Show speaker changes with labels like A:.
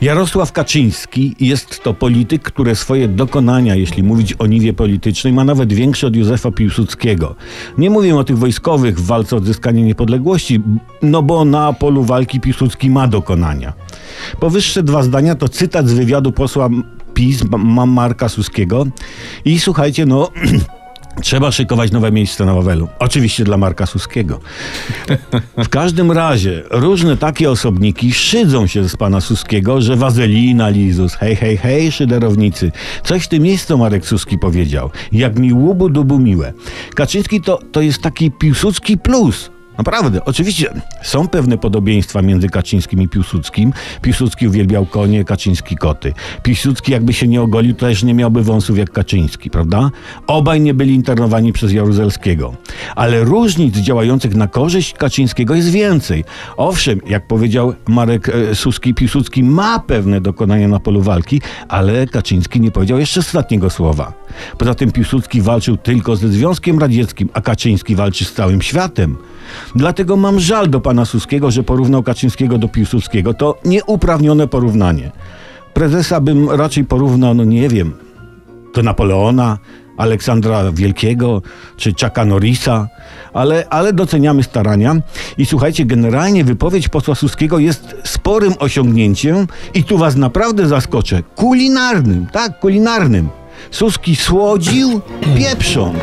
A: Jarosław Kaczyński jest to polityk, który swoje dokonania, jeśli mówić o niwie politycznej, ma nawet większe od Józefa Piłsudskiego. Nie mówię o tych wojskowych w walce o odzyskanie niepodległości, no bo na polu walki Piłsudski ma dokonania. Powyższe dwa zdania to cytat z wywiadu posła PiS Marka Suskiego i słuchajcie, no Trzeba szykować nowe miejsce na Wawelu. Oczywiście dla Marka Suskiego. W każdym razie różne takie osobniki szydzą się z pana Suskiego, że wazelina lizus. Hej, hej, hej, szyderownicy. Coś w tym co Marek Suski powiedział. Jak mi łubu dubu miłe. Kaczyński to, to jest taki piłsudski plus. Naprawdę, oczywiście są pewne podobieństwa między Kaczyńskim i Piłsudskim. Piłsudski uwielbiał konie, Kaczyński koty. Piłsudski jakby się nie ogolił, też nie miałby wąsów jak Kaczyński, prawda? Obaj nie byli internowani przez Jaruzelskiego. Ale różnic działających na korzyść Kaczyńskiego jest więcej. Owszem, jak powiedział Marek e, Suski, Piłsudski ma pewne dokonania na polu walki, ale Kaczyński nie powiedział jeszcze ostatniego słowa. Poza tym Piłsudski walczył tylko ze Związkiem Radzieckim, a Kaczyński walczy z całym światem. Dlatego mam żal do pana Suskiego, że porównał Kaczyńskiego do Piłsudskiego. To nieuprawnione porównanie. Prezesa bym raczej porównał, no nie wiem, do Napoleona, Aleksandra Wielkiego czy Chucka Norrisa, ale, ale doceniamy starania. I słuchajcie, generalnie wypowiedź posła Suskiego jest sporym osiągnięciem i tu was naprawdę zaskoczę. Kulinarnym, tak, kulinarnym. Suski słodził, pieprząc.